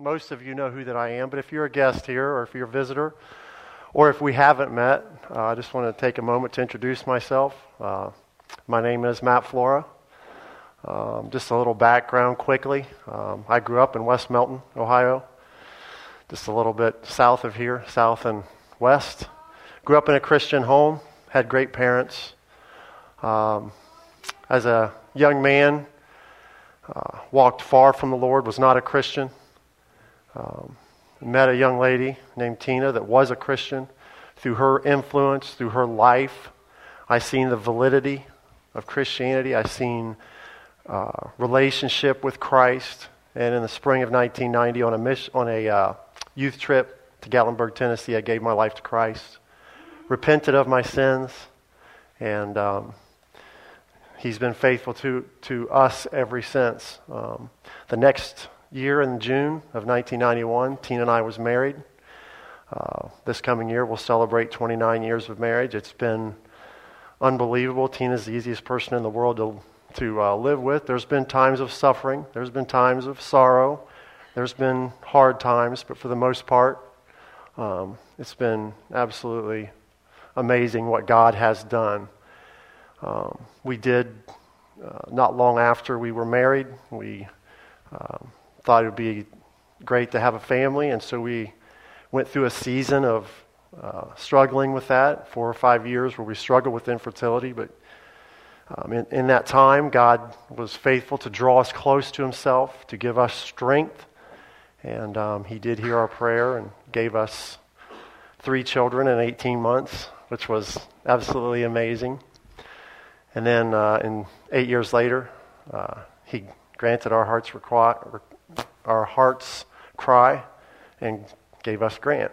most of you know who that I am, but if you're a guest here or if you're a visitor, or if we haven't met, uh, I just want to take a moment to introduce myself. Uh, my name is Matt Flora. Um, just a little background quickly. Um, I grew up in West Milton, Ohio, just a little bit south of here, south and west. Grew up in a Christian home, had great parents. Um, as a young man, uh, walked far from the Lord, was not a Christian. Um, met a young lady named Tina that was a Christian. Through her influence, through her life, I seen the validity of Christianity. I seen uh, relationship with Christ. And in the spring of 1990, on a mission, on a uh, youth trip to Gatlinburg, Tennessee, I gave my life to Christ, repented of my sins, and um, He's been faithful to to us ever since. Um, the next year in June of 1991, Tina and I was married. Uh, this coming year, we'll celebrate 29 years of marriage. It's been unbelievable. Tina's the easiest person in the world to, to uh, live with. There's been times of suffering, there's been times of sorrow, there's been hard times, but for the most part, um, it's been absolutely amazing what God has done. Um, we did, uh, not long after we were married, we um, thought it would be great to have a family, and so we went through a season of uh, struggling with that, four or five years where we struggled with infertility. But um, in, in that time, God was faithful to draw us close to Himself, to give us strength, and um, He did hear our prayer and gave us three children in 18 months, which was absolutely amazing. And then, uh, in eight years later, uh, He granted our heart's requ- our heart's cry and gave us grant.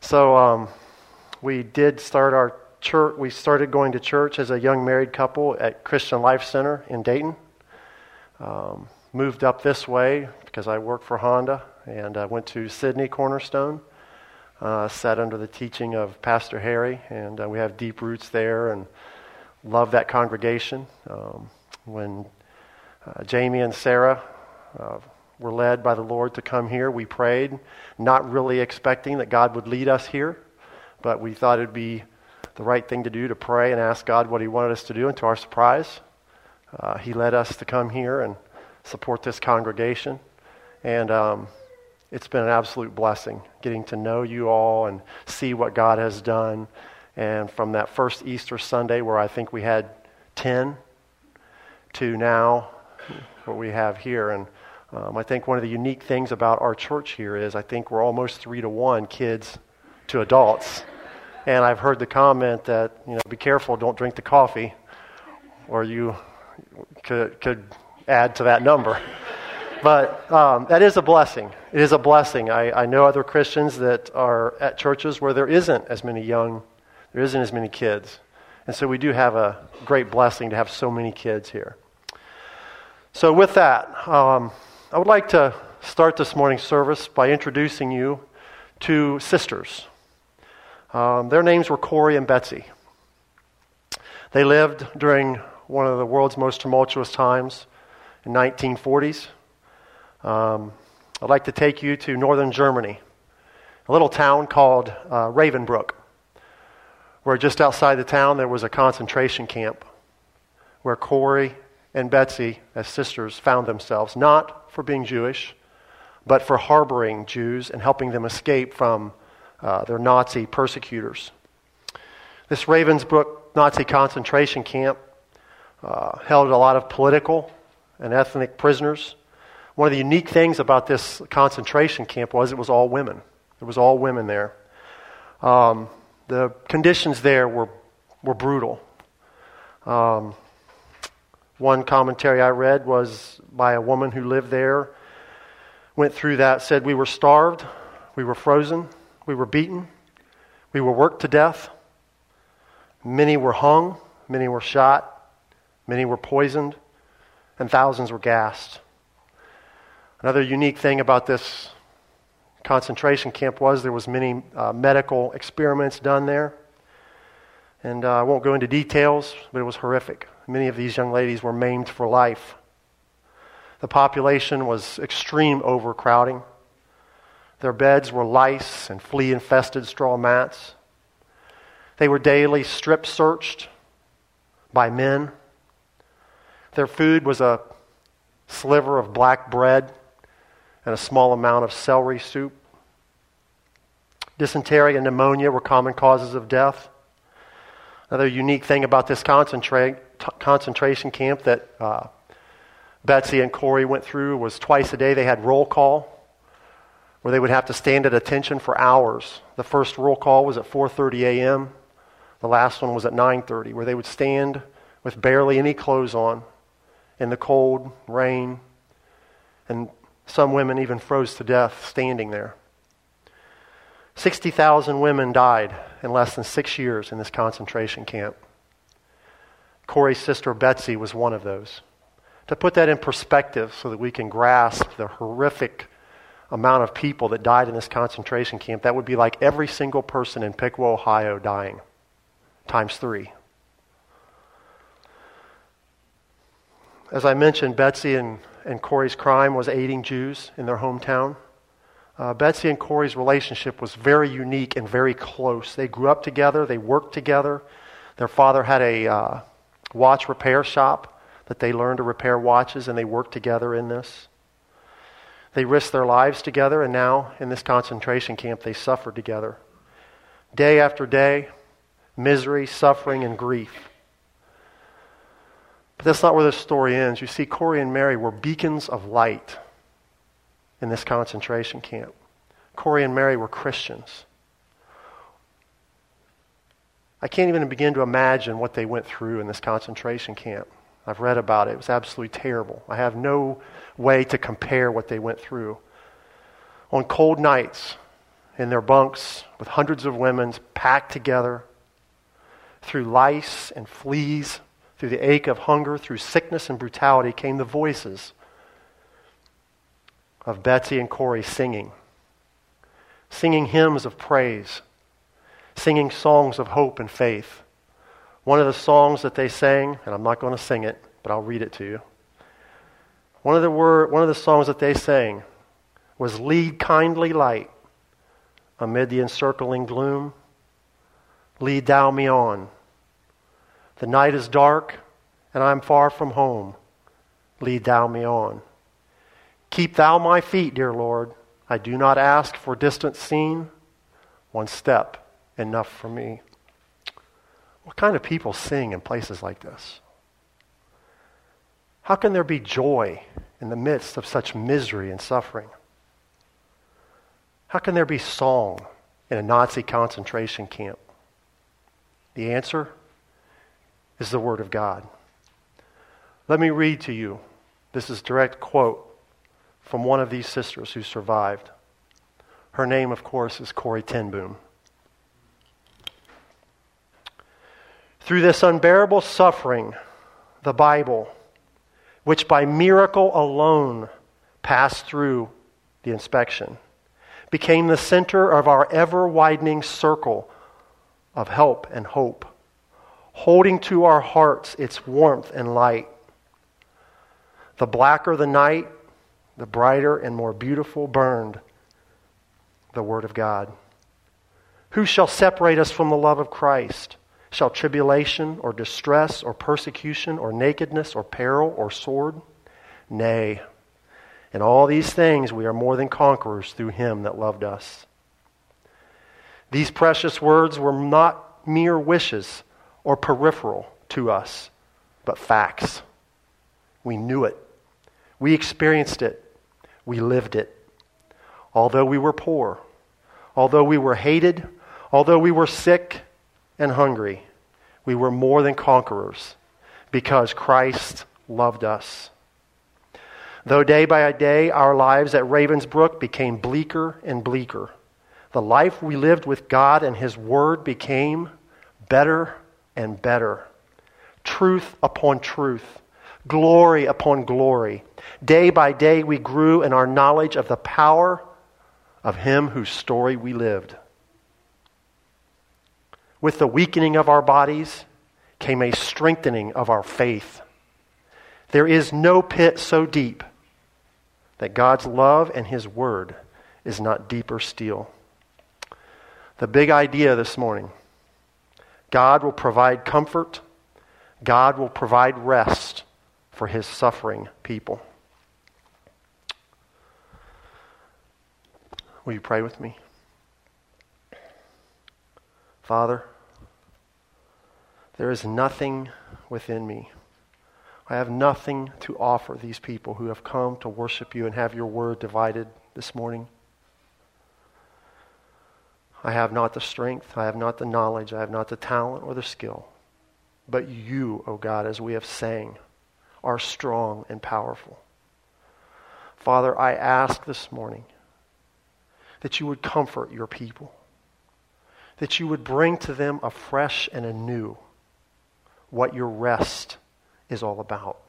So um, we did start our church. We started going to church as a young married couple at Christian Life Center in Dayton. Um, moved up this way because I work for Honda and uh, went to Sidney Cornerstone. Uh, sat under the teaching of Pastor Harry, and uh, we have deep roots there and love that congregation. Um, when uh, Jamie and Sarah uh, were led by the Lord to come here. We prayed, not really expecting that God would lead us here, but we thought it would be the right thing to do to pray and ask God what He wanted us to do. And to our surprise, uh, He led us to come here and support this congregation. And um, it's been an absolute blessing getting to know you all and see what God has done. And from that first Easter Sunday, where I think we had 10, to now, what we have here. And um, I think one of the unique things about our church here is I think we're almost three to one kids to adults. And I've heard the comment that, you know, be careful, don't drink the coffee, or you could, could add to that number. But um, that is a blessing. It is a blessing. I, I know other Christians that are at churches where there isn't as many young, there isn't as many kids. And so we do have a great blessing to have so many kids here. So, with that, um, I would like to start this morning's service by introducing you to sisters. Um, their names were Corrie and Betsy. They lived during one of the world's most tumultuous times in 1940s. Um, I'd like to take you to northern Germany, a little town called uh, Ravensbrück, where just outside the town there was a concentration camp where Corrie and Betsy, as sisters, found themselves, not for being Jewish, but for harboring Jews and helping them escape from uh, their Nazi persecutors. This Ravensbrück Nazi concentration camp uh, held a lot of political and ethnic prisoners. One of the unique things about this concentration camp was it was all women. It was all women there. Um, the conditions there were, were brutal. Um, one commentary I read was by a woman who lived there, went through that, said, We were starved, we were frozen, we were beaten, we were worked to death. Many were hung, many were shot, many were poisoned, and thousands were gassed. Another unique thing about this concentration camp was there was many uh, medical experiments done there. And uh, I won't go into details, but it was horrific. Many of these young ladies were maimed for life. The population was extreme overcrowding. Their beds were lice and flea infested straw mats. They were daily strip searched by men. Their food was a sliver of black bread and a small amount of celery soup. Dysentery and pneumonia were common causes of death. Another unique thing about this concentra- concentration camp that uh, Betsy and Corrie went through was twice a day they had roll call where they would have to stand at attention for hours. The first roll call was at 4:30 a.m. The last one was at 9:30 where they would stand with barely any clothes on in the cold, rain, and some women even froze to death standing there. 60,000 women died in less than six years in this concentration camp. Corrie's sister Betsy was one of those. To put that in perspective so that we can grasp the horrific amount of people that died in this concentration camp, that would be like every single person in Piqua, Ohio dying, times three. As I mentioned, Betsy and, and Corrie's crime was aiding Jews in their hometown. Uh, Betsy and Corrie's relationship was very unique and very close. They grew up together, they worked together. Their father had a uh, watch repair shop that they learned to repair watches, and they worked together in this. They risked their lives together, and now in this concentration camp, they suffered together. Day after day, misery, suffering, and grief. But that's not where this story ends. You see, Corrie and Mary were beacons of light in this concentration camp. Corrie and Mary were Christians. I can't even begin to imagine what they went through in this concentration camp. I've read about it. It was absolutely terrible. I have no way to compare what they went through. On cold nights, in their bunks, with hundreds of women packed together, through lice and fleas, through the ache of hunger, through sickness and brutality, came the voices of Betsy and Corrie singing, singing hymns of praise, singing songs of hope and faith. One of the songs that they sang, and I'm not going to sing it, but I'll read it to you. One of the, word, one of the songs that they sang was Lead Kindly Light amid the encircling gloom. Lead thou me on. The night is dark, and I am far from home. Lead thou me on. Keep thou my feet, dear Lord. I do not ask for distant scene. One step, enough for me. What kind of people sing in places like this? How can there be joy in the midst of such misery and suffering? How can there be song in a Nazi concentration camp? The answer is the Word of God. Let me read to you. This is direct quote from one of these sisters who survived. Her name, of course, is Corrie ten Through this unbearable suffering, the Bible, which by miracle alone passed through the inspection, became the center of our ever widening circle of help and hope, holding to our hearts its warmth and light. The blacker the night, the brighter and more beautiful burned the Word of God. Who shall separate us from the love of Christ? Shall tribulation or distress or persecution or nakedness or peril or sword? Nay. In all these things we are more than conquerors through him that loved us. These precious words were not mere wishes or peripheral to us, but facts. We knew it. We experienced it. We lived it. Although we were poor, although we were hated, although we were sick, and hungry, we were more than conquerors because Christ loved us. Though day by day our lives at Ravensbrück became bleaker and bleaker, the life we lived with God and His Word became better and better. Truth upon truth, glory upon glory. Day by day we grew in our knowledge of the power of Him whose story we lived. With the weakening of our bodies came a strengthening of our faith. There is no pit so deep that God's love and His Word is not deeper steel. The big idea this morning God will provide comfort, God will provide rest for His suffering people. Will you pray with me? Father, there is nothing within me. I have nothing to offer these people who have come to worship you and have your word divided this morning. I have not the strength, I have not the knowledge, I have not the talent or the skill. But you, O oh God, as we have sang, are strong and powerful. Father, I ask this morning that you would comfort your people, that you would bring to them afresh and anew what your rest is all about.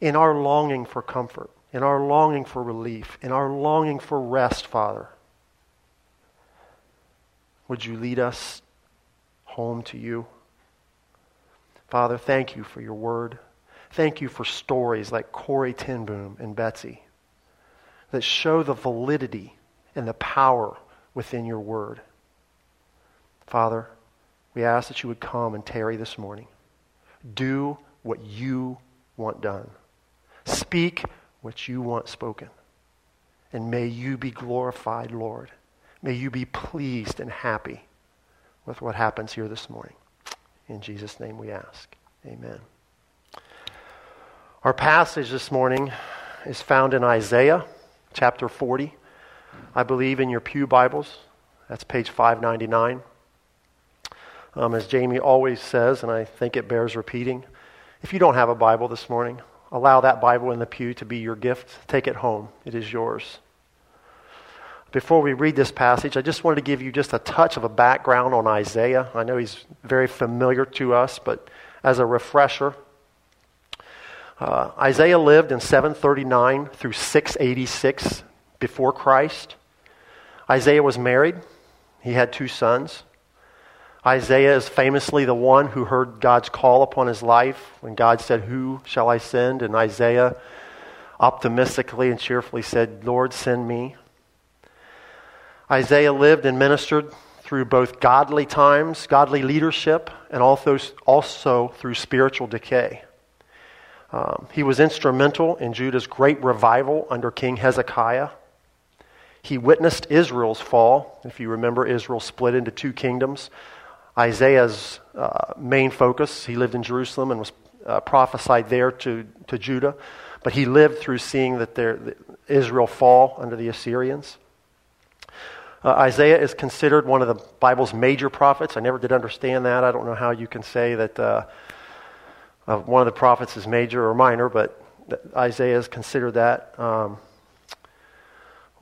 In our longing for comfort, in our longing for relief, in our longing for rest, Father, would you lead us home to you? Father, thank you for your word. Thank you for stories like Corrie ten Boom and Betsy that show the validity and the power within your word. Father, we ask that you would come and tarry this morning. Do what you want done. Speak what you want spoken. And may you be glorified, Lord. May you be pleased and happy with what happens here this morning. In Jesus' name we ask. Amen. Our passage this morning is found in Isaiah chapter 40. I believe, in your Pew Bibles. That's page 599. Um, as Jamie always says, and I think it bears repeating, if you don't have a Bible this morning, allow that Bible in the pew to be your gift. Take it home, it is yours. Before we read this passage, I just wanted to give you just a touch of a background on Isaiah. I know he's very familiar to us, but as a refresher, uh, Isaiah lived in 739 through 686 before Christ. Isaiah was married, he had two sons. Isaiah is famously the one who heard God's call upon his life when God said, Who shall I send? And Isaiah optimistically and cheerfully said, Lord, send me. Isaiah lived and ministered through both godly times, godly leadership, and also, also through spiritual decay. Um, he was instrumental in Judah's great revival under King Hezekiah. He witnessed Israel's fall. If you remember, Israel split into two kingdoms. Isaiah's uh, main focus, he lived in Jerusalem and was uh, prophesied there to, to Judah, but he lived through seeing that there, Israel fall under the Assyrians. Uh, Isaiah is considered one of the Bible's major prophets. I never did understand that. I don't know how you can say that uh, one of the prophets is major or minor, but Isaiah is considered that. Um,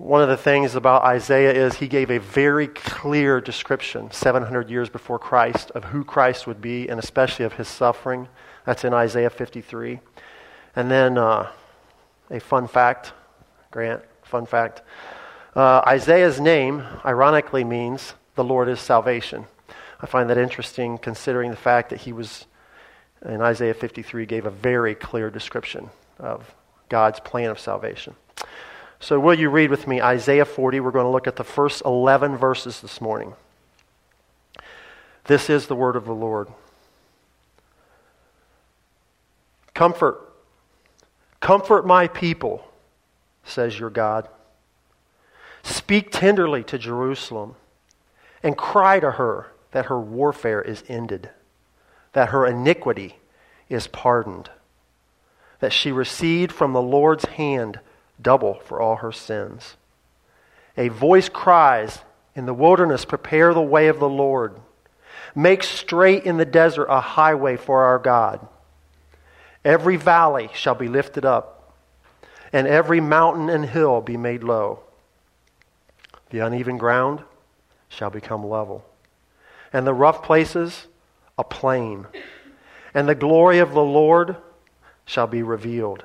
one of the things about Isaiah is he gave a very clear description 700 years before Christ of who Christ would be and especially of his suffering. That's in Isaiah 53. And then uh, a fun fact, Grant, fun fact. Uh, Isaiah's name, ironically, means the Lord is salvation. I find that interesting considering the fact that he was, in Isaiah 53, gave a very clear description of God's plan of salvation. So, will you read with me Isaiah 40? We're going to look at the first 11 verses this morning. This is the word of the Lord. Comfort, comfort my people, says your God. Speak tenderly to Jerusalem and cry to her that her warfare is ended, that her iniquity is pardoned, that she received from the Lord's hand double for all her sins. A voice cries, In the wilderness, prepare the way of the Lord. Make straight in the desert a highway for our God. Every valley shall be lifted up, and every mountain and hill be made low. The uneven ground shall become level, and the rough places a plain. And the glory of the Lord shall be revealed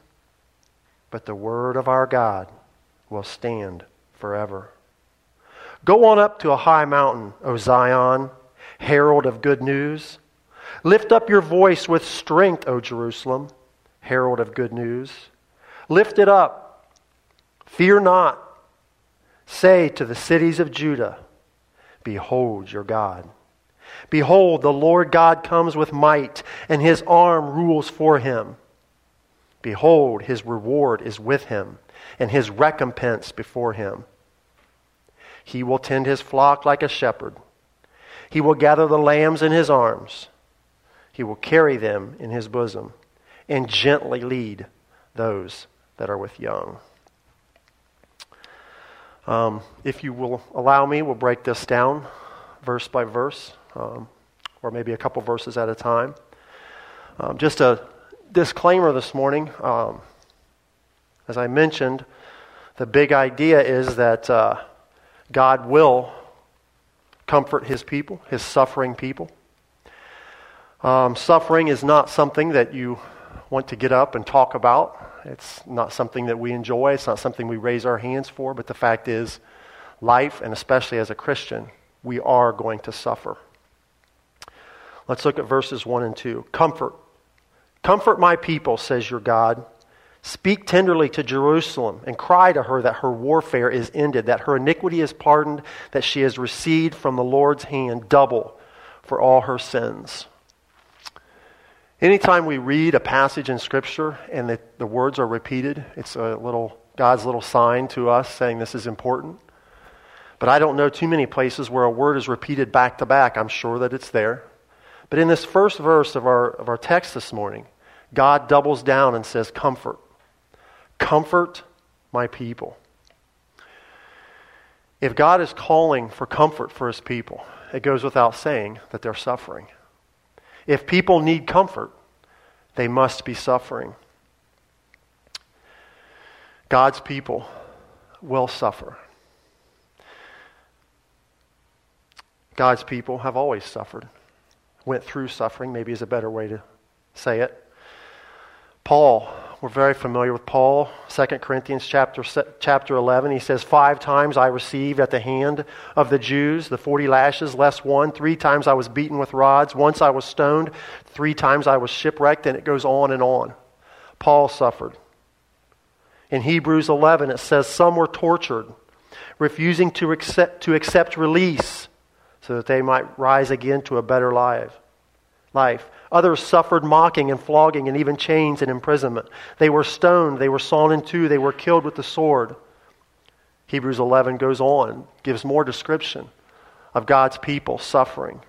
but the word of our God will stand forever. Go on up to a high mountain, O Zion, herald of good news. Lift up your voice with strength, O Jerusalem, herald of good news. Lift it up. Fear not. Say to the cities of Judah, Behold your God. Behold, the Lord God comes with might, and his arm rules for him. Behold, his reward is with him, and his recompense before him. He will tend his flock like a shepherd. He will gather the lambs in his arms. He will carry them in his bosom and gently lead those that are with young. Um, if you will allow me, we'll break this down verse by verse, um, or maybe a couple verses at a time. Um, just a disclaimer this morning. Um, as I mentioned, the big idea is that uh, God will comfort his people, his suffering people. Um, suffering is not something that you want to get up and talk about. It's not something that we enjoy. It's not something we raise our hands for. But the fact is, life, and especially as a Christian, we are going to suffer. Let's look at verses 1 and 2. Comfort. Comfort my people, says your God. Speak tenderly to Jerusalem and cry to her that her warfare is ended, that her iniquity is pardoned, that she has received from the Lord's hand double for all her sins. Anytime we read a passage in Scripture and the, the words are repeated, it's a little God's little sign to us saying this is important. But I don't know too many places where a word is repeated back to back. I'm sure that it's there. But in this first verse of our, of our text this morning, God doubles down and says, Comfort. Comfort my people. If God is calling for comfort for his people, it goes without saying that they're suffering. If people need comfort, they must be suffering. God's people will suffer. God's people have always suffered, went through suffering, maybe is a better way to say it. Paul, we're very familiar with Paul, 2 Corinthians chapter, chapter 11. He says, Five times I received at the hand of the Jews the 40 lashes, less one. Three times I was beaten with rods. Once I was stoned. Three times I was shipwrecked. And it goes on and on. Paul suffered. In Hebrews 11, it says, Some were tortured, refusing to accept, to accept release so that they might rise again to a better life. life. Others suffered mocking and flogging and even chains and imprisonment. They were stoned, they were sawn in two, they were killed with the sword. Hebrews 11 goes on, gives more description of God's people suffering.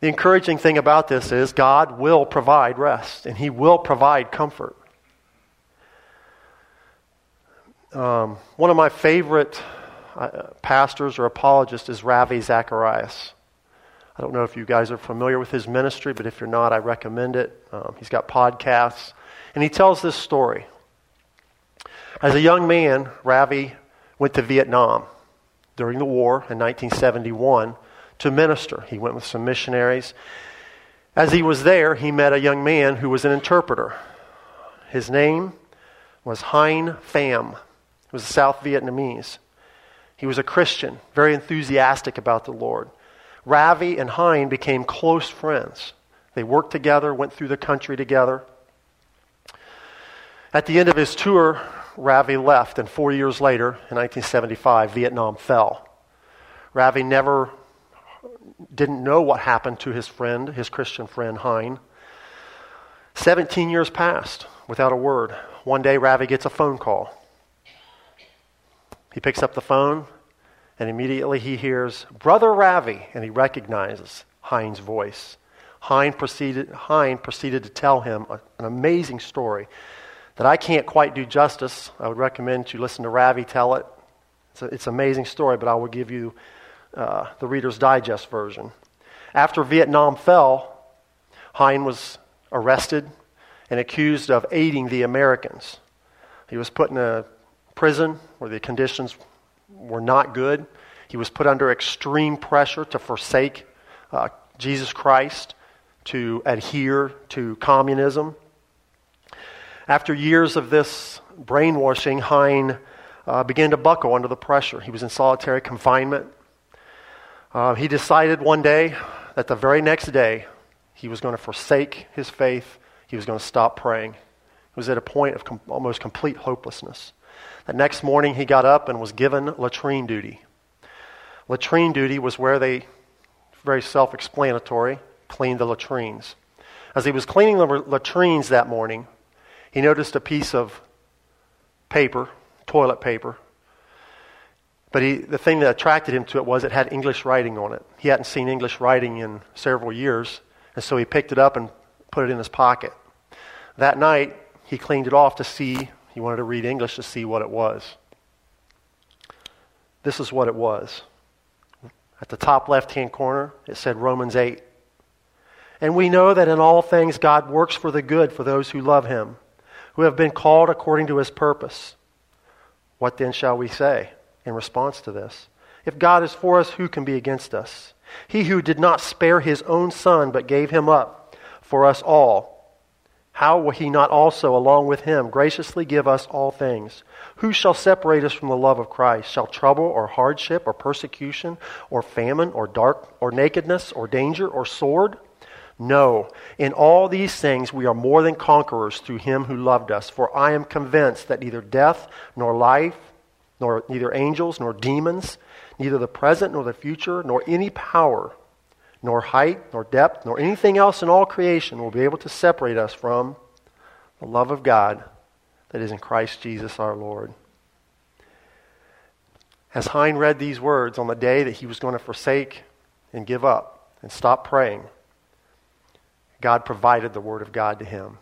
The encouraging thing about this is God will provide rest and He will provide comfort. Um, one of my favorite uh, pastors or apologists is Ravi Zacharias. I don't know if you guys are familiar with his ministry, but if you're not, I recommend it. Um, he's got podcasts. And he tells this story. As a young man, Ravi went to Vietnam during the war in 1971 to minister. He went with some missionaries. As he was there, he met a young man who was an interpreter. His name was Hien Pham. He was a South Vietnamese. He was a Christian, very enthusiastic about the Lord. Ravi and Hien became close friends. They worked together, went through the country together. At the end of his tour, Ravi left, and four years later, in 1975, Vietnam fell. Ravi never didn't know what happened to his friend, his Christian friend Hien. 17 years passed without a word. One day, Ravi gets a phone call. He picks up the phone and immediately he hears, Brother Ravi, and he recognizes Hien's voice. Hien proceeded, hein proceeded to tell him a, an amazing story that I can't quite do justice. I would recommend you listen to Ravi tell it. It's, a, it's an amazing story, but I will give you uh, the Reader's Digest version. After Vietnam fell, Hien was arrested and accused of aiding the Americans. He was put in a prison where the conditions were not good. He was put under extreme pressure to forsake uh, Jesus Christ, to adhere to communism. After years of this brainwashing, Hien uh, began to buckle under the pressure. He was in solitary confinement. Uh, he decided one day that the very next day he was going to forsake his faith, he was going to stop praying. He was at a point of com- almost complete hopelessness. The next morning he got up and was given latrine duty. Latrine duty was where they, very self explanatory, cleaned the latrines. As he was cleaning the latrines that morning, he noticed a piece of paper, toilet paper. But he, the thing that attracted him to it was it had English writing on it. He hadn't seen English writing in several years, and so he picked it up and put it in his pocket. That night, he cleaned it off to see, he wanted to read English to see what it was. This is what it was. At the top left hand corner, it said Romans 8. And we know that in all things God works for the good for those who love him, who have been called according to his purpose. What then shall we say in response to this? If God is for us, who can be against us? He who did not spare his own son, but gave him up for us all, how will he not also, along with him, graciously give us all things? Who shall separate us from the love of Christ? Shall trouble or hardship or persecution or famine or dark or nakedness or danger or sword? No, in all these things we are more than conquerors through him who loved us. For I am convinced that neither death nor life, nor neither angels nor demons, neither the present nor the future, nor any power, nor height, nor depth, nor anything else in all creation will be able to separate us from the love of God that is in Christ Jesus our Lord. As Hien read these words on the day that he was going to forsake and give up and stop praying, God provided the Word of God to him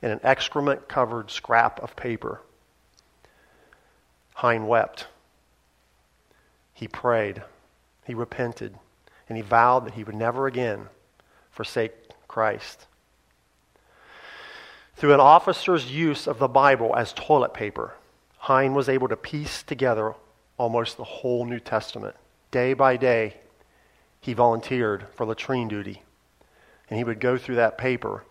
in an excrement covered scrap of paper. Hien wept. He prayed. He repented. And he vowed that he would never again forsake Christ. Through an officer's use of the Bible as toilet paper, Hien was able to piece together almost the whole New Testament. Day by day, he volunteered for latrine duty and he would go through that paper.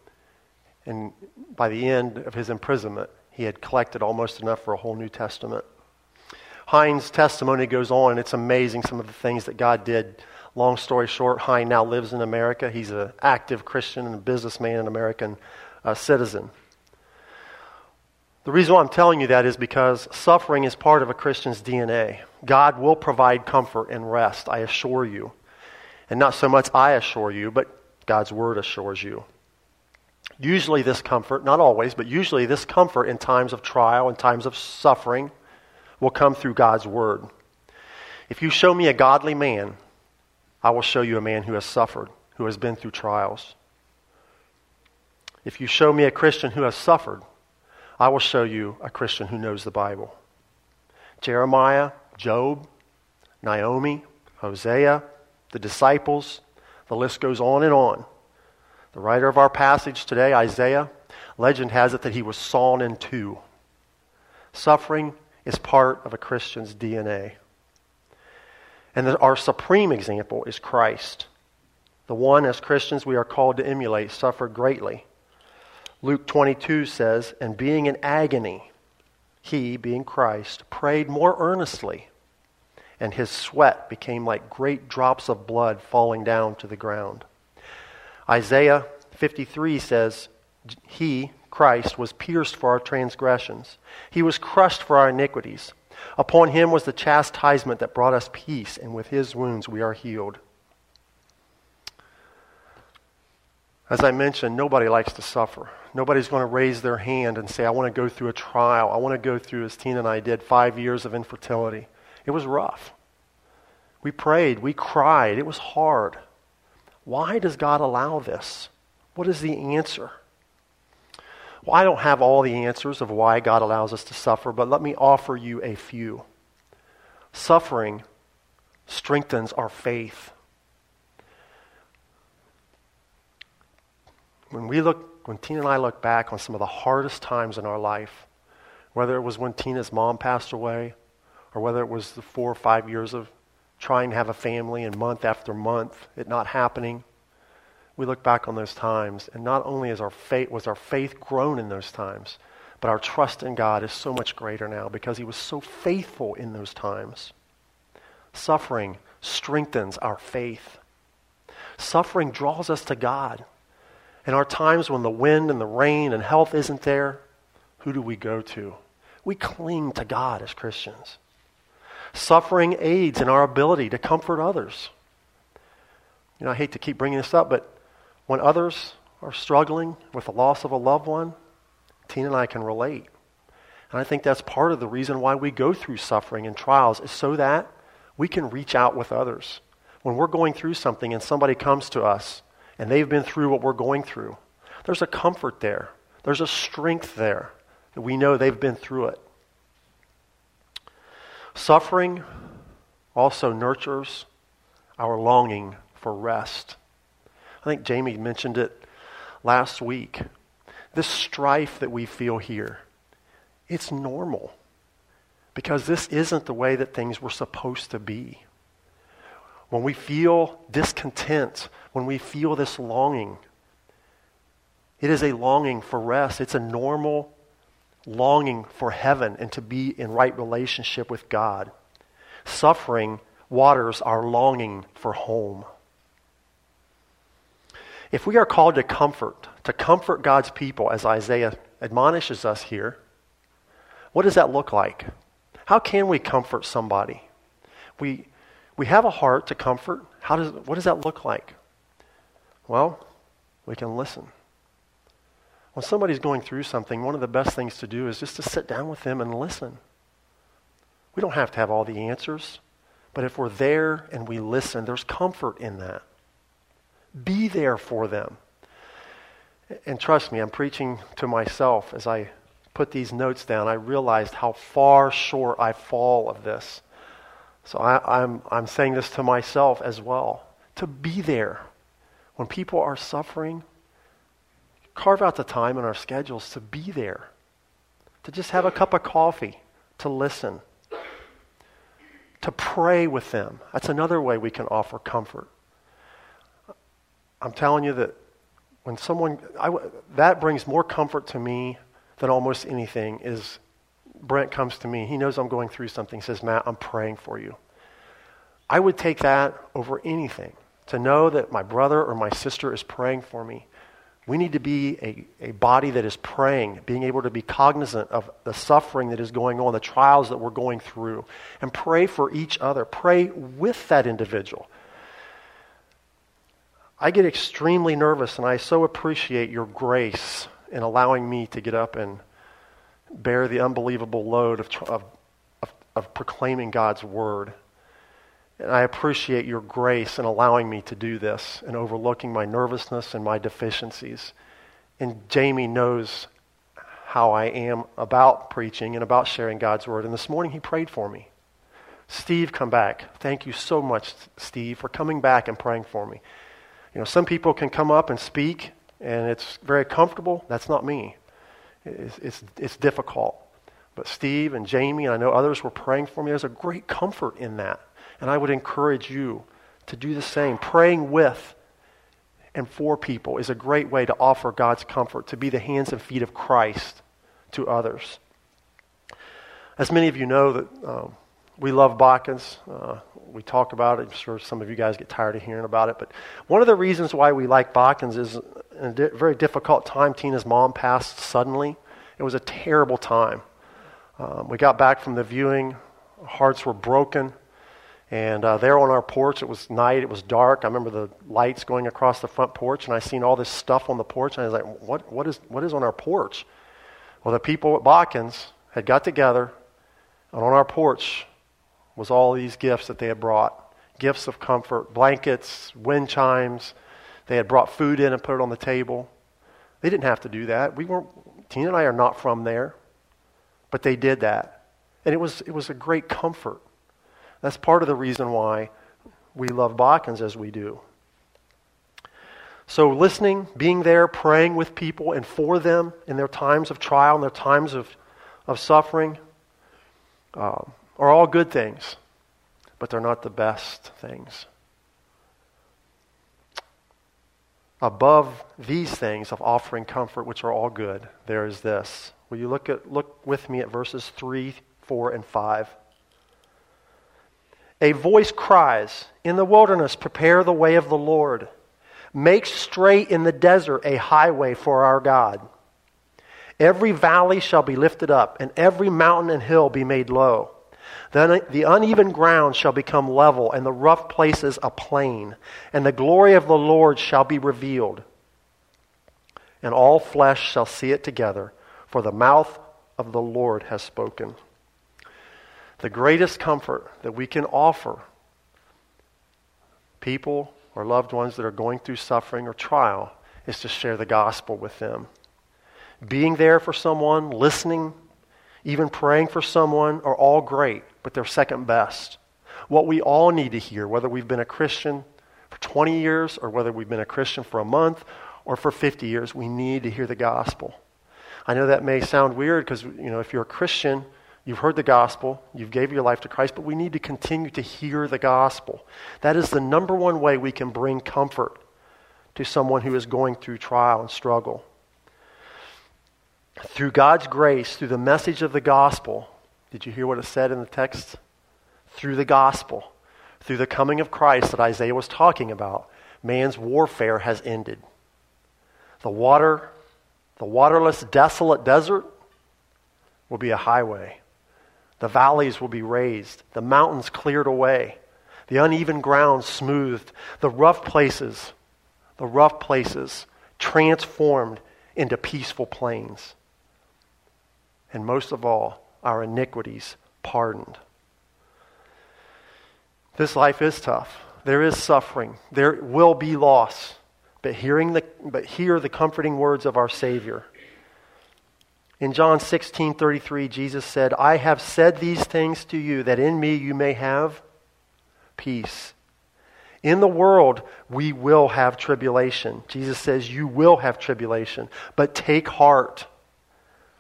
And by the end of his imprisonment, he had collected almost enough for a whole New Testament. Hien's testimony goes on, and it's amazing some of the things that God did. Long story short, Hien now lives in America. He's an active Christian and businessman and American uh, citizen. The reason why I'm telling you that is because suffering is part of a Christian's DNA. God will provide comfort and rest, I assure you. And not so much I assure you, but God's word assures you. Usually, this comfort, not always, but usually, this comfort in times of trial, and times of suffering, will come through God's word. If you show me a godly man, I will show you a man who has suffered, who has been through trials. If you show me a Christian who has suffered, I will show you a Christian who knows the Bible. Jeremiah, Job, Naomi, Hosea, the disciples, the list goes on and on. The writer of our passage today, Isaiah, legend has it that he was sawn in two. Suffering is part of a Christian's DNA. And our supreme example is Christ. The one, as Christians, we are called to emulate, suffered greatly. Luke 22 says, And being in agony, he, being Christ, prayed more earnestly and his sweat became like great drops of blood falling down to the ground. Isaiah 53 says, He, Christ, was pierced for our transgressions, He was crushed for our iniquities. Upon Him was the chastisement that brought us peace, and with His wounds we are healed. As I mentioned, nobody likes to suffer. Nobody's going to raise their hand and say, I want to go through a trial. I want to go through, as Tina and I did, five years of infertility. It was rough. We prayed, we cried, it was hard. Why does God allow this? What is the answer? Well, I don't have all the answers of why God allows us to suffer, but let me offer you a few. Suffering strengthens our faith. When we look when Tina and I look back on some of the hardest times in our life, whether it was when Tina's mom passed away, or whether it was the four or five years of trying to have a family and month after month, it not happening, we look back on those times, and not only is our faith, was our faith grown in those times, but our trust in God is so much greater now because He was so faithful in those times. Suffering strengthens our faith. Suffering draws us to God. In our times when the wind and the rain and health isn't there, who do we go to? We cling to God as Christians. Suffering aids in our ability to comfort others. You know, I hate to keep bringing this up, but when others are struggling with the loss of a loved one, Tina and I can relate. And I think that's part of the reason why we go through suffering and trials is so that we can reach out with others. When we're going through something and somebody comes to us and they've been through what we're going through, there's a comfort there. There's a strength there that we know they've been through it. Suffering also nurtures our longing for rest. I think Jamie mentioned it last week. This strife that we feel here, it's normal because this isn't the way that things were supposed to be. When we feel discontent, when we feel this longing, it is a longing for rest. It's a normal longing for heaven and to be in right relationship with God. Suffering waters our longing for home. If we are called to comfort, to comfort God's people, as Isaiah admonishes us here, what does that look like? How can we comfort somebody? We, we have a heart to comfort. How does, what does that look like? Well, we can listen. When somebody's going through something, one of the best things to do is just to sit down with them and listen. We don't have to have all the answers, but if we're there and we listen, there's comfort in that. Be there for them. And trust me, I'm preaching to myself as I put these notes down. I realized how far short I fall of this. So I, I'm, I'm saying this to myself as well. To be there when people are suffering, carve out the time in our schedules to be there, to just have a cup of coffee, to listen, to pray with them. That's another way we can offer comfort. I'm telling you that when someone, I, that brings more comfort to me than almost anything is Brent comes to me. He knows I'm going through something. He says, Matt, I'm praying for you. I would take that over anything. To know that my brother or my sister is praying for me. We need to be a, a body that is praying, being able to be cognizant of the suffering that is going on, the trials that we're going through, and pray for each other. Pray with that individual. I get extremely nervous, and I so appreciate your grace in allowing me to get up and bear the unbelievable load of, of, of, of proclaiming God's word. And I appreciate your grace in allowing me to do this and overlooking my nervousness and my deficiencies. And Jamie knows how I am about preaching and about sharing God's word. And this morning he prayed for me. Steve, come back. Thank you so much, Steve, for coming back and praying for me. You know, some people can come up and speak, and it's very comfortable. That's not me. It's, it's, it's difficult. But Steve and Jamie, and I know others were praying for me. There's a great comfort in that. And I would encourage you to do the same. Praying with and for people is a great way to offer God's comfort, to be the hands and feet of Christ to others. As many of you know, that um, we love Bakkens. Uh, we talk about it. I'm sure some of you guys get tired of hearing about it. But one of the reasons why we like Bakkens is in a di- very difficult time. Tina's mom passed suddenly. It was a terrible time. Um, we got back from the viewing. Hearts were broken. And uh, there on our porch, it was night, it was dark. I remember the lights going across the front porch, and I seen all this stuff on the porch, and I was like, what, what, is, what is on our porch? Well, the people at Bakkens had got together, and on our porch was all these gifts that they had brought gifts of comfort, blankets, wind chimes. They had brought food in and put it on the table. They didn't have to do that. We weren't, Tina and I are not from there, but they did that. And it was, it was a great comfort. That's part of the reason why we love Bakkens as we do. So, listening, being there, praying with people and for them in their times of trial and their times of, of suffering um, are all good things, but they're not the best things. Above these things of offering comfort, which are all good, there is this. Will you look, at, look with me at verses 3, 4, and 5? A voice cries, In the wilderness, prepare the way of the Lord. Make straight in the desert a highway for our God. Every valley shall be lifted up, and every mountain and hill be made low. Then the uneven ground shall become level, and the rough places a plain, and the glory of the Lord shall be revealed. And all flesh shall see it together, for the mouth of the Lord has spoken. The greatest comfort that we can offer people or loved ones that are going through suffering or trial is to share the gospel with them. Being there for someone, listening, even praying for someone are all great, but they're second best. What we all need to hear, whether we've been a Christian for 20 years or whether we've been a Christian for a month or for 50 years, we need to hear the gospel. I know that may sound weird because, you know, if you're a Christian, You've heard the gospel, you've gave your life to Christ, but we need to continue to hear the gospel. That is the number one way we can bring comfort to someone who is going through trial and struggle. Through God's grace, through the message of the gospel, did you hear what it said in the text? Through the gospel, through the coming of Christ that Isaiah was talking about, man's warfare has ended. The water, the waterless, desolate desert will be a highway. The valleys will be raised, the mountains cleared away, the uneven ground smoothed, the rough places, the rough places transformed into peaceful plains. And most of all, our iniquities pardoned. This life is tough. There is suffering. There will be loss. But hearing the but hear the comforting words of our Savior. In John 16 33, Jesus said, I have said these things to you that in me you may have peace. In the world, we will have tribulation. Jesus says, You will have tribulation, but take heart.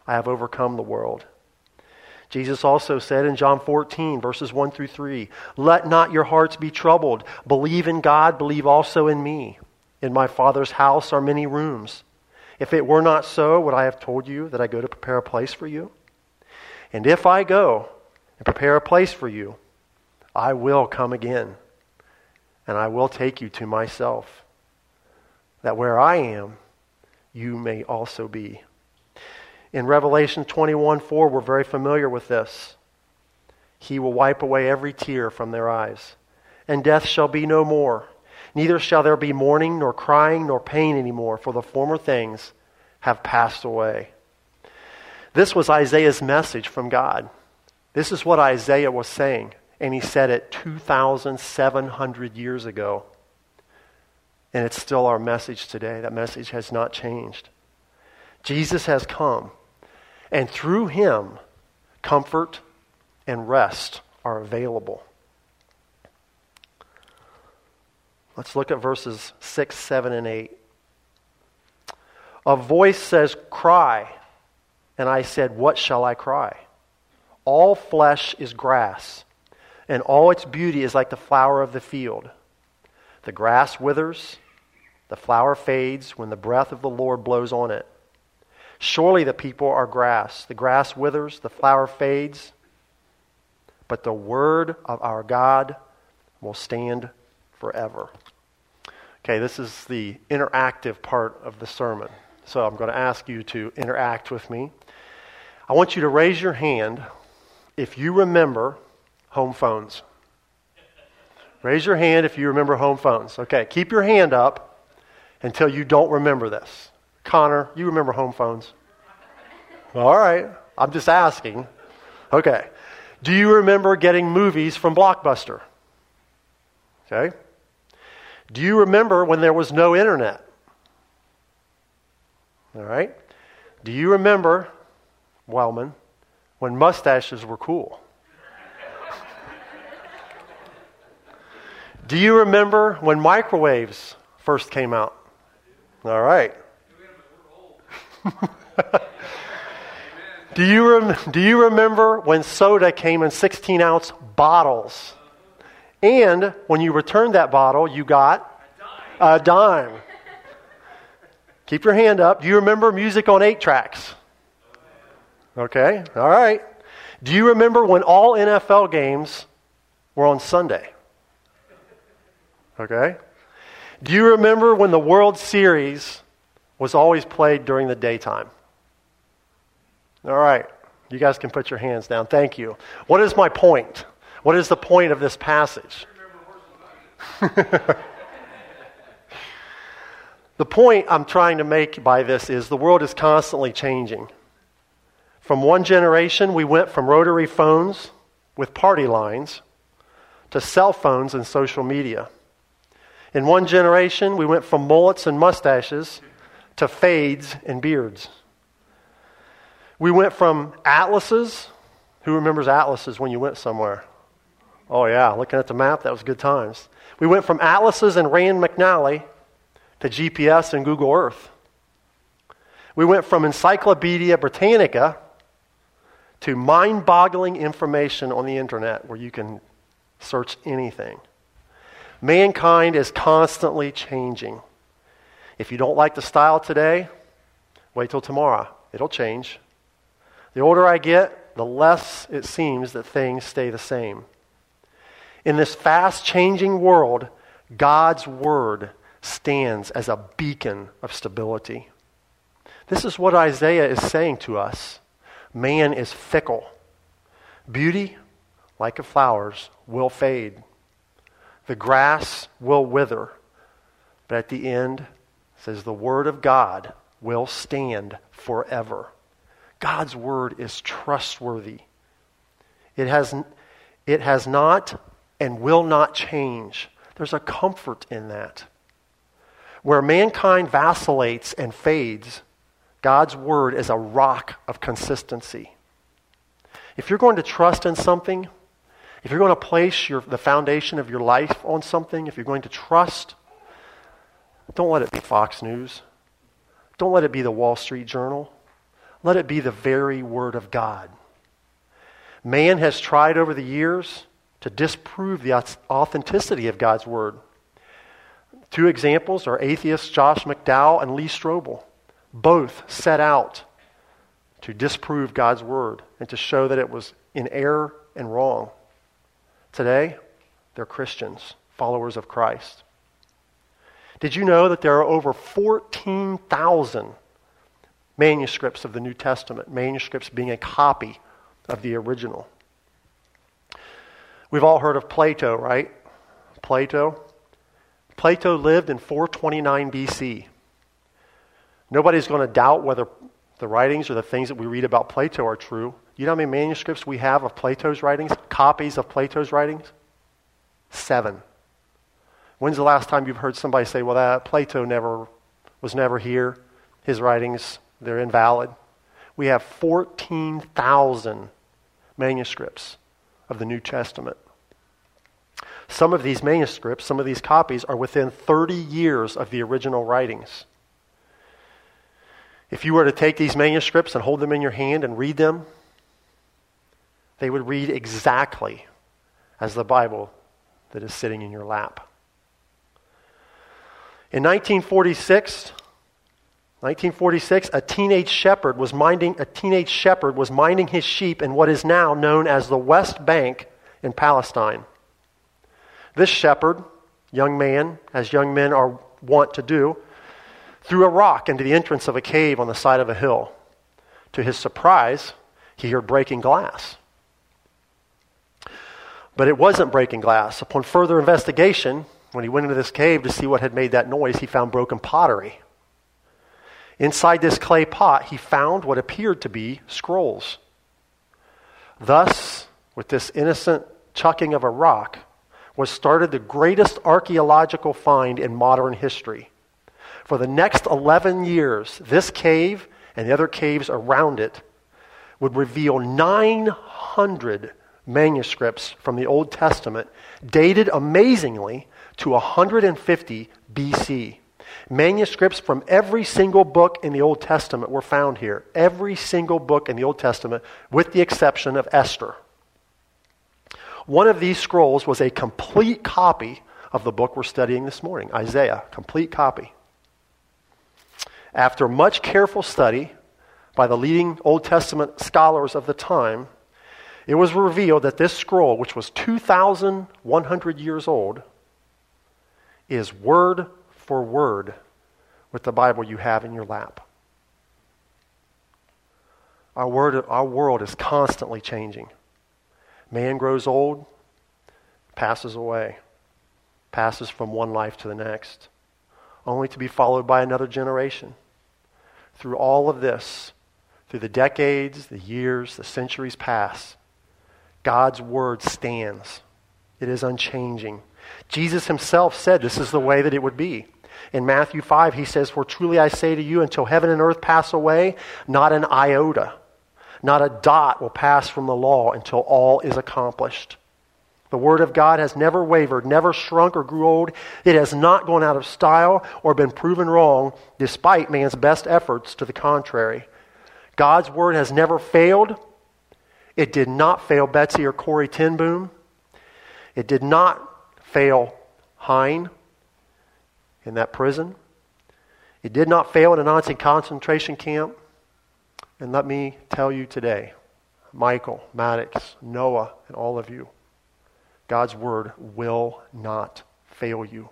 I have overcome the world. Jesus also said in John 14, verses 1 through 3, Let not your hearts be troubled. Believe in God, believe also in me. In my Father's house are many rooms. If it were not so, would I have told you that I go to prepare a place for you? And if I go and prepare a place for you, I will come again, and I will take you to myself, that where I am, you may also be. In Revelation 21 4, we're very familiar with this. He will wipe away every tear from their eyes, and death shall be no more. Neither shall there be mourning, nor crying, nor pain anymore, for the former things have passed away. This was Isaiah's message from God. This is what Isaiah was saying, and he said it 2,700 years ago. And it's still our message today. That message has not changed. Jesus has come, and through him, comfort and rest are available. Let's look at verses 6, 7, and 8. A voice says, Cry. And I said, What shall I cry? All flesh is grass, and all its beauty is like the flower of the field. The grass withers, the flower fades when the breath of the Lord blows on it. Surely the people are grass. The grass withers, the flower fades, but the word of our God will stand forever. Okay, this is the interactive part of the sermon. So I'm going to ask you to interact with me. I want you to raise your hand if you remember home phones. Raise your hand if you remember home phones. Okay, keep your hand up until you don't remember this. Connor, you remember home phones? All right, I'm just asking. Okay. Do you remember getting movies from Blockbuster? Okay. Do you remember when there was no internet? All right? Do you remember, Wellman, when mustaches were cool? Do you remember when microwaves first came out? All right. do, you rem- do you remember when soda came in 16 ounce bottles? And when you returned that bottle, you got a dime. Keep your hand up. Do you remember music on eight tracks? Okay, all right. Do you remember when all NFL games were on Sunday? Okay. Do you remember when the World Series was always played during the daytime? All right. You guys can put your hands down. Thank you. What is my point? What is the point of this passage? the point I'm trying to make by this is the world is constantly changing. From one generation, we went from rotary phones with party lines to cell phones and social media. In one generation, we went from mullets and mustaches to fades and beards. We went from atlases. Who remembers atlases when you went somewhere? Oh, yeah, looking at the map, that was good times. We went from atlases and Rand McNally to GPS and Google Earth. We went from Encyclopedia Britannica to mind boggling information on the internet where you can search anything. Mankind is constantly changing. If you don't like the style today, wait till tomorrow. It'll change. The older I get, the less it seems that things stay the same. In this fast changing world, God's Word stands as a beacon of stability. This is what Isaiah is saying to us man is fickle. Beauty, like the flowers, will fade. The grass will wither. But at the end, says the Word of God will stand forever. God's Word is trustworthy. It has, it has not and will not change. There's a comfort in that. Where mankind vacillates and fades, God's Word is a rock of consistency. If you're going to trust in something, if you're going to place your, the foundation of your life on something, if you're going to trust, don't let it be Fox News. Don't let it be the Wall Street Journal. Let it be the very Word of God. Man has tried over the years to disprove the authenticity of God's Word. Two examples are atheists Josh McDowell and Lee Strobel. Both set out to disprove God's Word and to show that it was in error and wrong. Today, they're Christians, followers of Christ. Did you know that there are over 14,000 manuscripts of the New Testament, manuscripts being a copy of the original? We've all heard of Plato, right? Plato. Plato lived in 429 BC. Nobody's going to doubt whether the writings or the things that we read about Plato are true. You know how many manuscripts we have of Plato's writings, copies of Plato's writings? Seven. When's the last time you've heard somebody say, well, that Plato never was never here. His writings, they're invalid. We have 14,000 manuscripts of the New Testament. Some of these manuscripts, some of these copies, are within 30 years of the original writings. If you were to take these manuscripts and hold them in your hand and read them, they would read exactly as the Bible that is sitting in your lap. In 1946, 1946, a teenage shepherd was minding a teenage shepherd was minding his sheep in what is now known as the West Bank in Palestine. This shepherd, young man, as young men are wont to do, threw a rock into the entrance of a cave on the side of a hill. To his surprise, he heard breaking glass. But it wasn't breaking glass. Upon further investigation, when he went into this cave to see what had made that noise, he found broken pottery. Inside this clay pot, he found what appeared to be scrolls. Thus, with this innocent chucking of a rock, was started the greatest archaeological find in modern history. For the next 11 years, this cave and the other caves around it would reveal 900 manuscripts from the Old Testament, dated amazingly to 150 BC. Manuscripts from every single book in the Old Testament were found here. Every single book in the Old Testament, with the exception of Esther. One of these scrolls was a complete copy of the book we're studying this morning, Isaiah, complete copy. After much careful study by the leading Old Testament scholars of the time, it was revealed that this scroll, which was 2,100 years old, is word for word with the Bible you have in your lap. Our, word, our world is constantly changing. Man grows old, passes away, passes from one life to the next, only to be followed by another generation. Through all of this, through the decades, the years, the centuries pass, God's word stands. It is unchanging. Jesus himself said this is the way that it would be. In Matthew 5, he says, For truly I say to you, until heaven and earth pass away, not an iota, not a dot will pass from the law until all is accomplished. The Word of God has never wavered, never shrunk or grew old. It has not gone out of style or been proven wrong, despite man's best efforts to the contrary. God's Word has never failed. It did not fail Betsie or Corrie ten Boom. It did not fail Hien in that prison. It did not fail in a Nazi concentration camp. And let me tell you today, Michael, Maddox, Noah, and all of you, God's word will not fail you.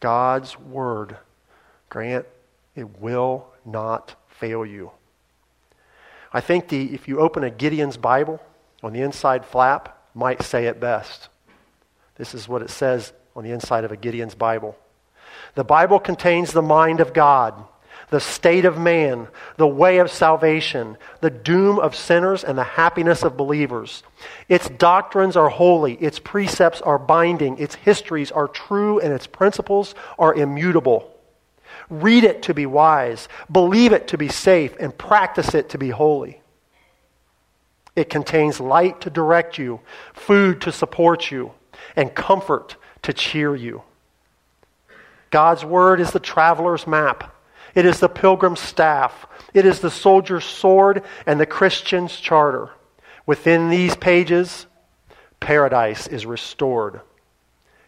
God's word, Grant, it will not fail you. I think the, if you open a Gideon's Bible on the inside flap, might say it best. This is what it says on the inside of a Gideon's Bible. The Bible contains the mind of God, the state of man, the way of salvation, the doom of sinners, and the happiness of believers. Its doctrines are holy, its precepts are binding, its histories are true, and its principles are immutable. Read it to be wise, believe it to be safe, and practice it to be holy. It contains light to direct you, food to support you, and comfort to cheer you. God's word is the traveler's map. It is the pilgrim's staff. It is the soldier's sword and the Christian's charter. Within these pages, paradise is restored,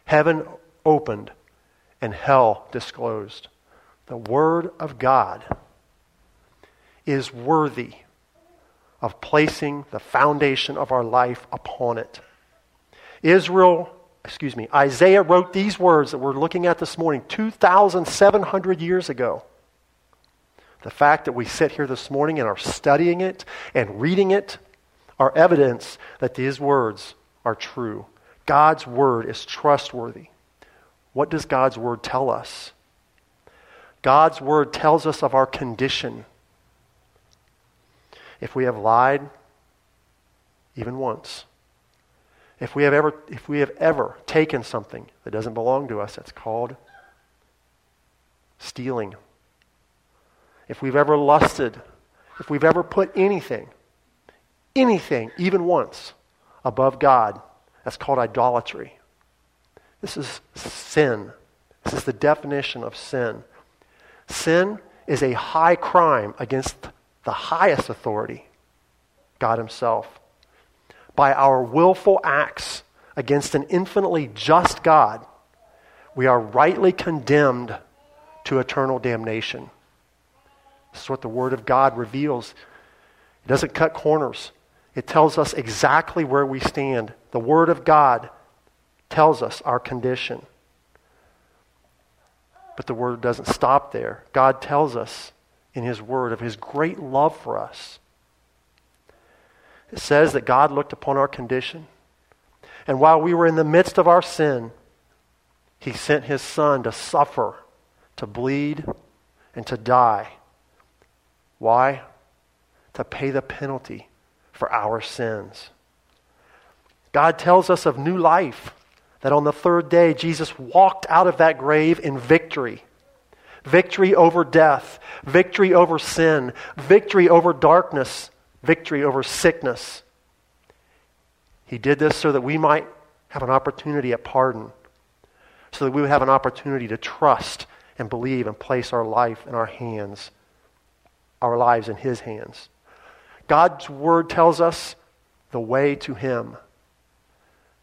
heaven opened, and hell disclosed. The Word of God is worthy of placing the foundation of our life upon it. Israel excuse me, Isaiah wrote these words that we're looking at this morning 2,700 years ago. The fact that we sit here this morning and are studying it and reading it are evidence that these words are true. God's word is trustworthy. What does God's word tell us? God's word tells us of our condition. If we have lied, even once, if we have ever, if we have ever taken something that doesn't belong to us, that's called stealing. If we've ever lusted, if we've ever put anything, anything, even once, above God, that's called idolatry. This is sin. This is the definition of sin. Sin is a high crime against the highest authority, God Himself by our willful acts against an infinitely just God, we are rightly condemned to eternal damnation. This is what the Word of God reveals. It doesn't cut corners, it tells us exactly where we stand. The Word of God tells us our condition. But the Word doesn't stop there. God tells us in His Word of His great love for us. It says that God looked upon our condition. And while we were in the midst of our sin, He sent His Son to suffer, to bleed, and to die. Why? To pay the penalty for our sins. God tells us of new life, that on the third day, Jesus walked out of that grave in victory victory over death, victory over sin, victory over darkness, victory over sickness. He did this so that we might have an opportunity at pardon, so that we would have an opportunity to trust and believe and place our life in our hands, our lives in His hands. God's Word tells us the way to Him,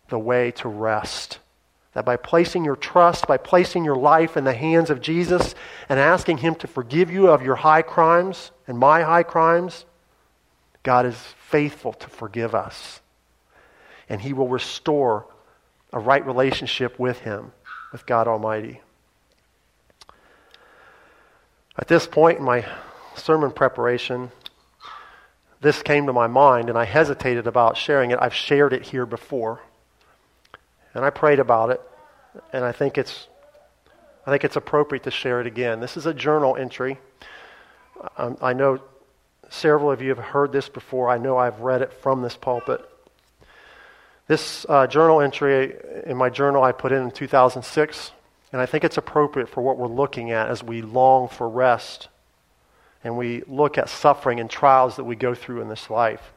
the way to rest. That by placing your trust, by placing your life in the hands of Jesus and asking Him to forgive you of your high crimes and my high crimes, God is faithful to forgive us. And He will restore a right relationship with Him, with God Almighty. At this point in my sermon preparation, this came to my mind, and I hesitated about sharing it. I've shared it here before. And I prayed about it, and I think it's, I think it's appropriate to share it again. This is a journal entry. Um, I know several of you have heard this before. I know I've read it from this pulpit. This uh, journal entry in my journal I put in in 2006, and I think it's appropriate for what we're looking at as we long for rest and we look at suffering and trials that we go through in this life.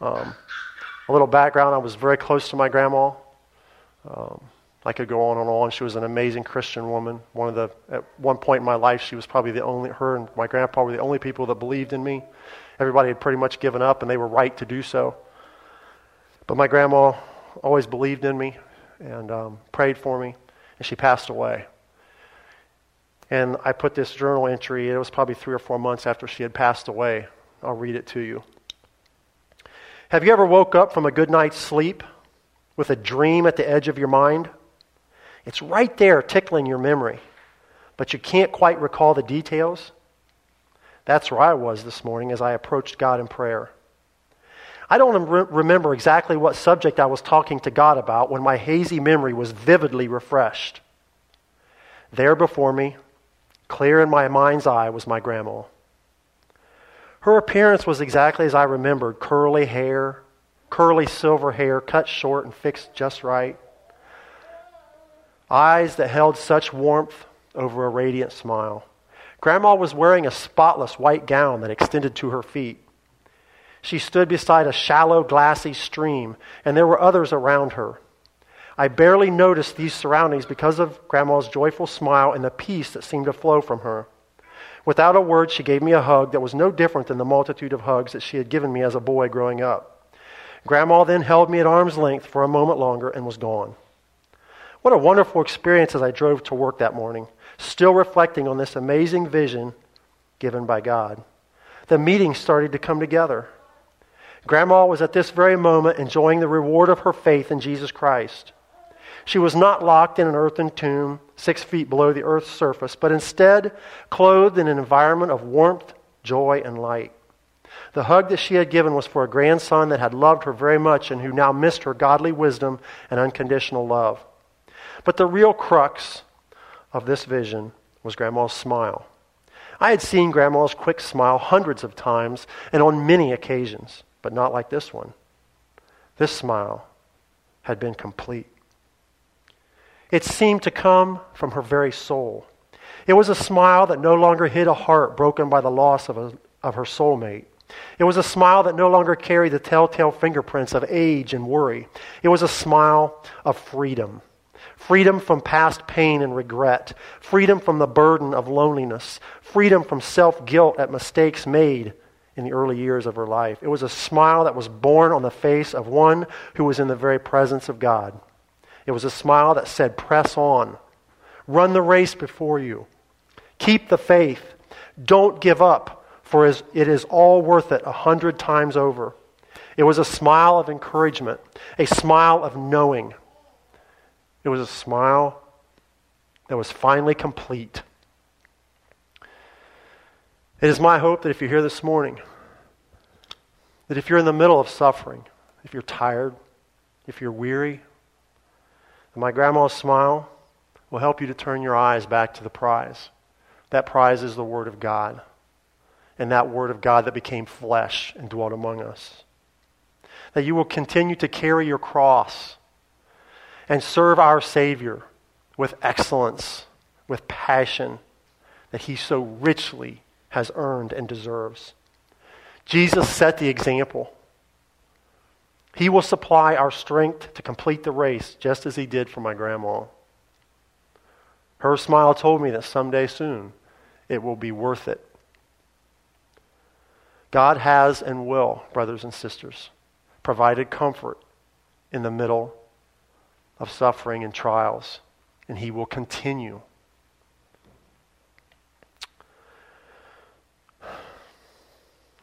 Um, a little background I was very close to my grandma. Um, I could go on and on. She was an amazing Christian woman. One of the at one point in my life, she was probably the only her and my grandpa were the only people that believed in me. Everybody had pretty much given up, and they were right to do so. But my grandma always believed in me and um, prayed for me, and she passed away. And I put this journal entry, it was probably three or four months after she had passed away. I'll read it to you. Have you ever woke up from a good night's sleep with a dream at the edge of your mind? It's right there tickling your memory, but you can't quite recall the details. That's where I was this morning as I approached God in prayer. I don't re- remember exactly what subject I was talking to God about when my hazy memory was vividly refreshed. There before me, clear in my mind's eye, was my grandma. Her appearance was exactly as I remembered curly hair, curly silver hair, cut short and fixed just right eyes that held such warmth over a radiant smile. Grandma was wearing a spotless white gown that extended to her feet. She stood beside a shallow, glassy stream, and there were others around her. I barely noticed these surroundings because of Grandma's joyful smile and the peace that seemed to flow from her. Without a word, she gave me a hug that was no different than the multitude of hugs that she had given me as a boy growing up. Grandma then held me at arm's length for a moment longer and was gone. What a wonderful experience as I drove to work that morning, still reflecting on this amazing vision given by God. The meeting started to come together. Grandma was at this very moment enjoying the reward of her faith in Jesus Christ. She was not locked in an earthen tomb six feet below the earth's surface, but instead clothed in an environment of warmth, joy, and light. The hug that she had given was for a grandson that had loved her very much and who now missed her godly wisdom and unconditional love. But the real crux of this vision was Grandma's smile. I had seen Grandma's quick smile hundreds of times and on many occasions, but not like this one. This smile had been complete. It seemed to come from her very soul. It was a smile that no longer hid a heart broken by the loss of, a, of her soulmate. It was a smile that no longer carried the telltale fingerprints of age and worry. It was a smile of freedom freedom from past pain and regret, freedom from the burden of loneliness, freedom from self guilt at mistakes made in the early years of her life. It was a smile that was born on the face of one who was in the very presence of God. It was a smile that said, Press on, run the race before you, keep the faith, don't give up, for it is all worth it a hundred times over. It was a smile of encouragement, a smile of knowing it was a smile that was finally complete. It is my hope that if you're here this morning, that if you're in the middle of suffering, if you're tired, if you're weary, that my grandma's smile will help you to turn your eyes back to the prize. That prize is the Word of God, and that Word of God that became flesh and dwelt among us. That you will continue to carry your cross and serve our Savior with excellence, with passion that he so richly has earned and deserves. Jesus set the example. He will supply our strength to complete the race, just as he did for my grandma. Her smile told me that someday soon it will be worth it. God has and will, brothers and sisters, provided comfort in the middle of suffering and trials, and He will continue.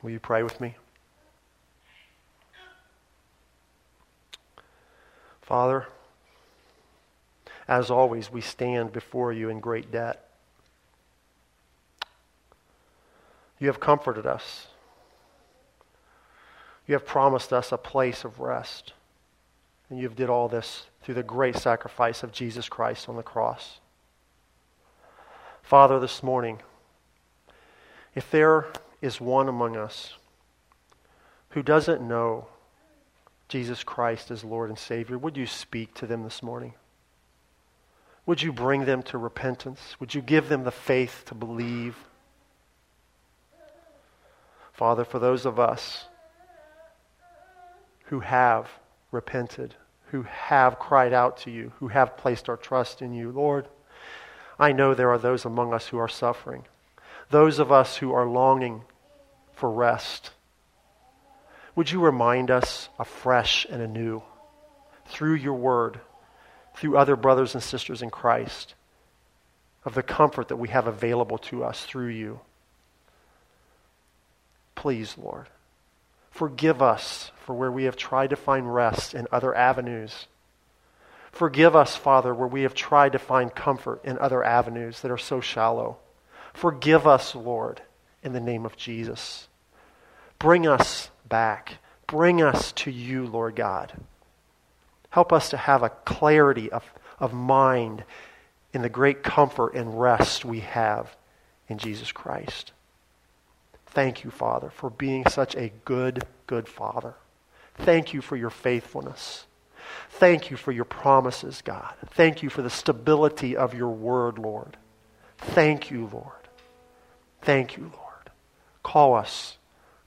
Will you pray with me? Father, as always, we stand before you in great debt. You have comforted us. You have promised us a place of rest. And you've did all this through the great sacrifice of Jesus Christ on the cross. Father, this morning, if there is one among us who doesn't know Jesus Christ as Lord and Savior, would you speak to them this morning? Would you bring them to repentance? Would you give them the faith to believe? Father, for those of us who have repented, who have cried out to you, who have placed our trust in you, Lord, I know there are those among us who are suffering, those of us who are longing for rest. Would you remind us afresh and anew through your word? through other brothers and sisters in Christ of the comfort that we have available to us through you. Please, Lord, forgive us for where we have tried to find rest in other avenues. Forgive us, Father, where we have tried to find comfort in other avenues that are so shallow. Forgive us, Lord, in the name of Jesus. Bring us back. Bring us to you, Lord God. Help us to have a clarity of, of mind in the great comfort and rest we have in Jesus Christ. Thank you, Father, for being such a good, good Father. Thank you for your faithfulness. Thank you for your promises, God. Thank you for the stability of your word, Lord. Thank you, Lord. Thank you, Lord. Call us.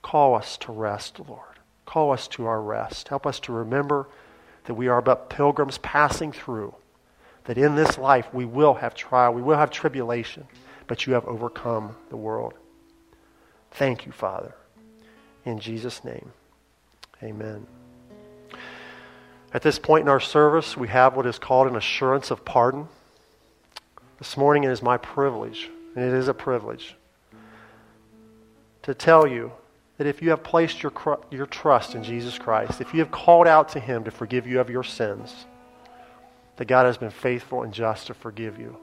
Call us to rest, Lord. Call us to our rest. Help us to remember that we are but pilgrims passing through, that in this life we will have trial, we will have tribulation, but you have overcome the world. Thank you, Father. In Jesus' name, amen. At this point in our service, we have what is called an assurance of pardon. This morning it is my privilege, and it is a privilege, to tell you that if you have placed your, your trust in Jesus Christ, if you have called out to Him to forgive you of your sins, that God has been faithful and just to forgive you.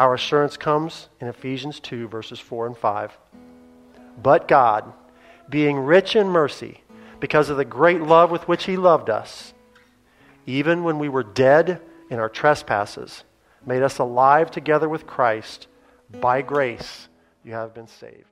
Our assurance comes in Ephesians 2, verses 4 and 5. But God, being rich in mercy, because of the great love with which He loved us, even when we were dead in our trespasses, made us alive together with Christ. By grace, you have been saved.